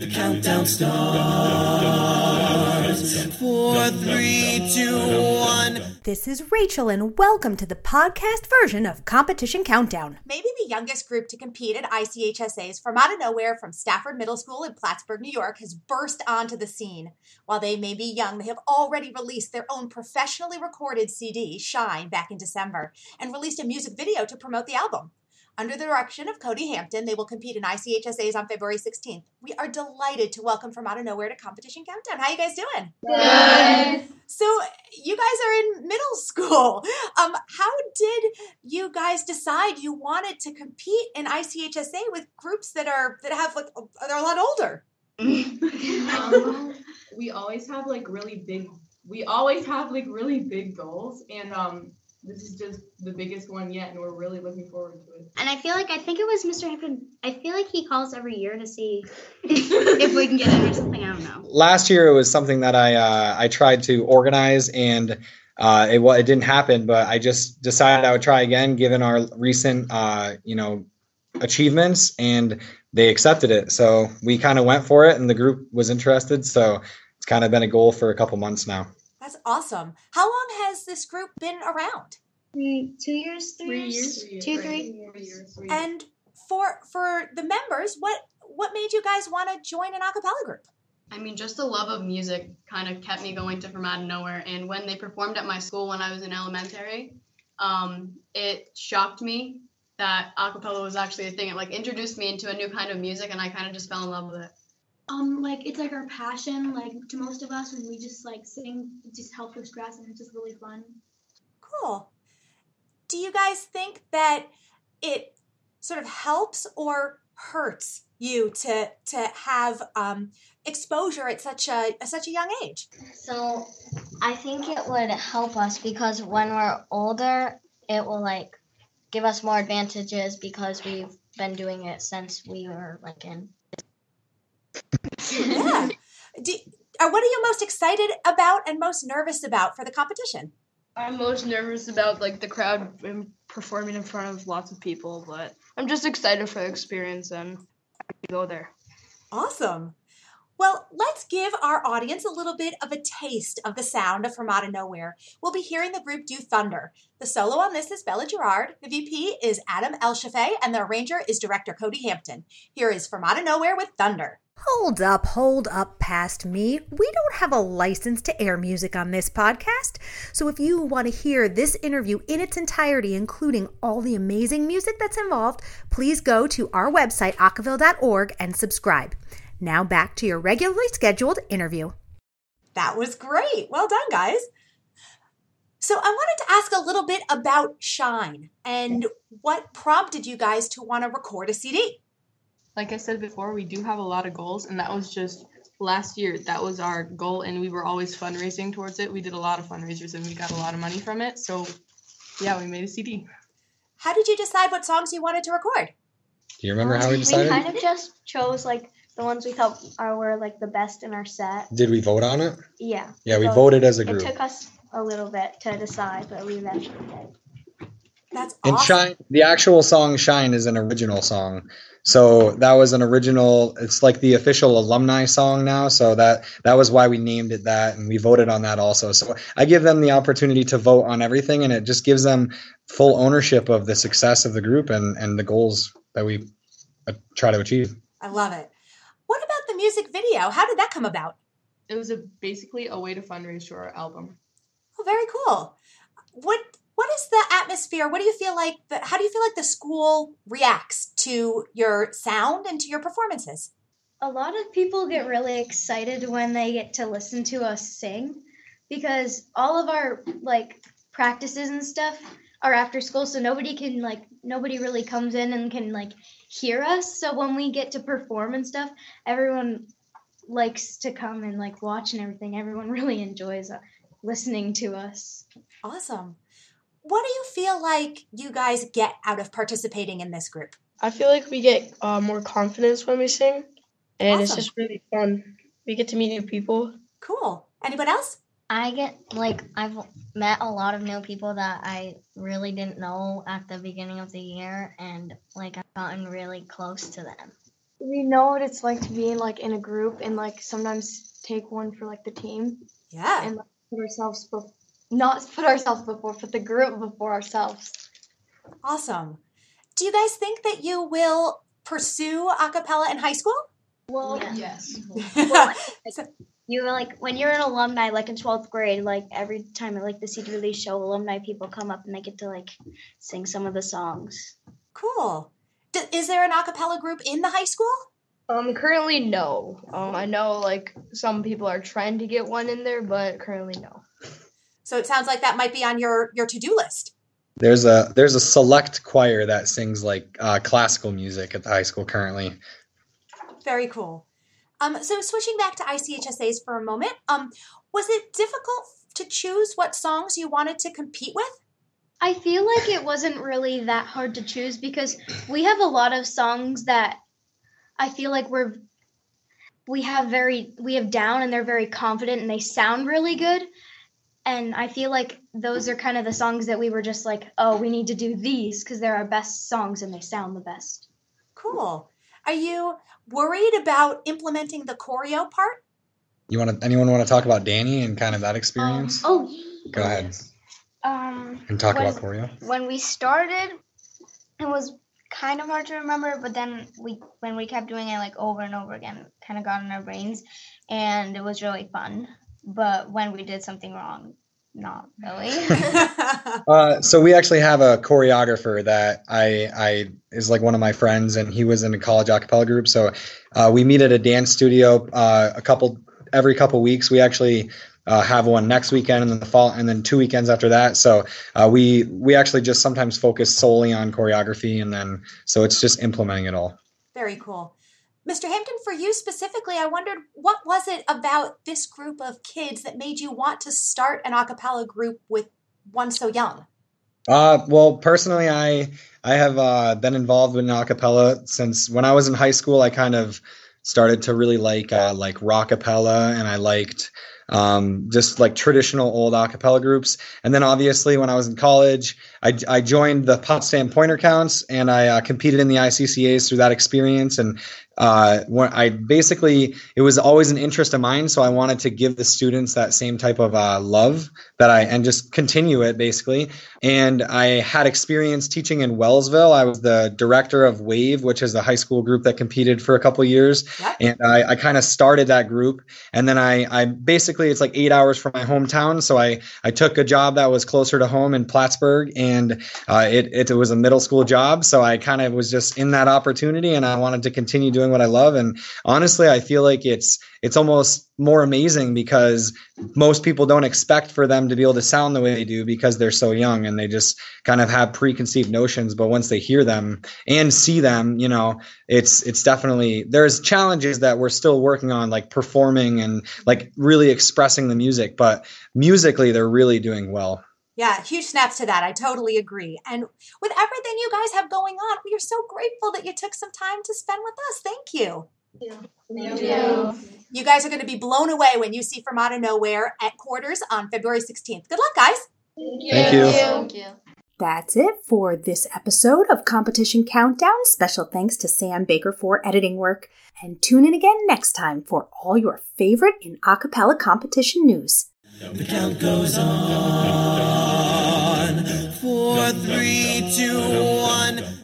The countdown starts. Four, three, two, one. This is Rachel, and welcome to the podcast version of Competition Countdown. Maybe the youngest group to compete at ICHSAs from out of nowhere from Stafford Middle School in Plattsburgh, New York, has burst onto the scene. While they may be young, they have already released their own professionally recorded CD, Shine, back in December, and released a music video to promote the album. Under the direction of Cody Hampton, they will compete in ICHSAs on February 16th. We are delighted to welcome from out of nowhere to Competition Countdown. How are you guys doing? Good. So you guys are in middle school. Um, how did you guys decide you wanted to compete in ICHSA with groups that are that have like they're a lot older? um, we always have like really big. We always have like really big goals, and um, this is just the biggest one yet, and we're really looking forward to it. And I feel like I think it was Mr. Hampton. I feel like he calls every year to see if we can get in or something. I don't know. last year it was something that I uh, I tried to organize and uh, it wa- it didn't happen, but I just decided I would try again given our recent uh, you know achievements and they accepted it. So we kind of went for it and the group was interested. So it's kind of been a goal for a couple months now. That's awesome. How long has this group been around? Three, two years, three, Three years, years, two, three. Three. And for for the members, what what made you guys want to join an a cappella group? I mean, just the love of music kind of kept me going to From Out of Nowhere. And when they performed at my school when I was in elementary, um, it shocked me that a cappella was actually a thing. It like introduced me into a new kind of music, and I kind of just fell in love with it. Um like it's like our passion like to most of us when we just like sing it just helps with stress and it's just really fun Cool. Do you guys think that it sort of helps or hurts you to to have um, exposure at such a at such a young age? So I think it would help us because when we're older, it will like give us more advantages because we've been doing it since we were like in. Yeah. Do, uh, what are you most excited about and most nervous about for the competition? I'm most nervous about like the crowd and performing in front of lots of people, but I'm just excited for the experience and happy to go there. Awesome. Well, let's give our audience a little bit of a taste of the sound of From Out of Nowhere. We'll be hearing the group do Thunder. The solo on this is Bella Gerard, the VP is Adam Elshafe, and the arranger is director Cody Hampton. Here is From Out of Nowhere with Thunder. Hold up, hold up past me. We don't have a license to air music on this podcast. So if you want to hear this interview in its entirety, including all the amazing music that's involved, please go to our website, acaville.org, and subscribe. Now back to your regularly scheduled interview. That was great. Well done, guys. So, I wanted to ask a little bit about Shine and what prompted you guys to want to record a CD. like I said before, we do have a lot of goals, and that was just last year. That was our goal, and we were always fundraising towards it. We did a lot of fundraisers, and we got a lot of money from it. So, yeah, we made a CD. How did you decide what songs you wanted to record? Do you remember how we decided? We kind of just chose like the ones we thought are were like the best in our set. Did we vote on it? Yeah. Yeah, we So voted as a group. It group. took us a little bit to decide, but we eventually did. That's And awesome. Shine, the actual song Shine is an original song. So that was an original, it's like the official alumni song now. So that, that was why we named it that. And we voted on that also. So I give them the opportunity to vote on everything and it just gives them full ownership of the success of the group and, and the goals that we uh, try to achieve. I love it. What about the music video? How did that come about? It was a basically a way to fundraise for our album. Oh, very cool. What what is the atmosphere? What do you feel like the how do you feel like the school reacts to your sound and to your performances? a lot of people get really excited when they get to listen to us sing because all of our like practices and stuff are after school so nobody can like nobody really comes in and can like hear us so when we get to perform and stuff everyone likes to come and like watch and everything everyone really enjoys uh, listening to us Awesome. What do you feel like you guys get out of participating in this group? I feel like we get uh, more confidence when we sing, and it's just really fun. We get to meet new people. Cool. Anyone else? I get like I've met a lot of new people that I really didn't know at the beginning of the year, and like I've gotten really close to them. we know what it's like to be in, like in a group and like sometimes take one for like the team Yeah. and like, put ourselves bef- not put ourselves before, put the group before ourselves. Awesome. Do you guys think that you will pursue a cappella in high school? Well, Yes. You were like when you're an alumni, like in twelfth grade, like every time at like the CD release show, alumni people come up and they get to like sing some of the songs. cool. D- is there an a cappella group in the high school? Um, currently no. Um, I know like some people are trying to get one in there, but currently no. So it sounds like that might be on your your to do list. There's a there's a select choir that sings like uh, classical music at the high school currently. Very cool. Um, so switching back to ICHSAs for a moment, um, was it difficult to choose what songs you wanted to compete with? I feel like it wasn't really that hard to choose because we have a lot of songs that I feel like we're we have very we have down and they're very confident and they sound really good. And I feel like those are kind of the songs that we were just like, oh, we need to do these because they're our best songs and they sound the best. Cool. Are you worried about implementing the choreo part? You want to anyone want to talk about Danny and kind of that experience? Oh, Go ahead Um, and talk when- about choreo. when we started, it was kind of hard to remember, but then we when we kept doing it like over and over again, kind of got in our brains, and it was really fun. But when we did something wrong, not really. Uh, so we actually have a choreographer that I I is like one of my friends, and he was in a college a cappella group. So uh, we meet at a dance studio uh, a couple every couple weeks. We actually uh, have one next weekend, and then the fall, and then two weekends after that. So uh, we we actually just sometimes focus solely on choreography, and then so it's just implementing it all. Very cool. Mr. Hampton, for you specifically, I wondered what was it about this group of kids that made you want to start an a cappella group with one so young? Uh, well, personally, I I have uh, been involved with a cappella since when I was in high school. I kind of started to really like uh, like rockapella, and I liked um, just like traditional old a cappella groups. And then obviously, when I was in college, I, I joined the Potsdam Pointer Counts, and I uh, competed in the ICCAs through that experience. And uh, when I basically, it was always an interest of mine, so I wanted to give the students that same type of uh, love that I and just continue it basically. And I had experience teaching in Wellsville. I was the director of Wave, which is the high school group that competed for a couple years. Yep. And I, I kind of started that group. And then I, I basically, it's like eight hours from my hometown. So I, I took a job that was closer to home in Plattsburgh and uh, it, it, it was a middle school job. So I kind of was just in that opportunity and I wanted to continue doing what I love. And honestly, I feel like it's, it's almost more amazing because most people don't expect for them to be able to sound the way they do because they're so young and they just kind of have preconceived notions but once they hear them and see them you know it's it's definitely there's challenges that we're still working on like performing and like really expressing the music but musically they're really doing well Yeah, huge snaps to that. I totally agree. And with everything you guys have going on, we are so grateful that you took some time to spend with us. Thank you. Thank you. You guys are going to be blown away when you see From Out of Nowhere at quarters on February 16th. Good luck, guys. thank you Thank you. That's it for this episode of Competition Countdown. Special thanks to Sam Baker for editing work. And tune in again next time for all your favorite in a cappella competition news. The count goes on. Four, three, two, one.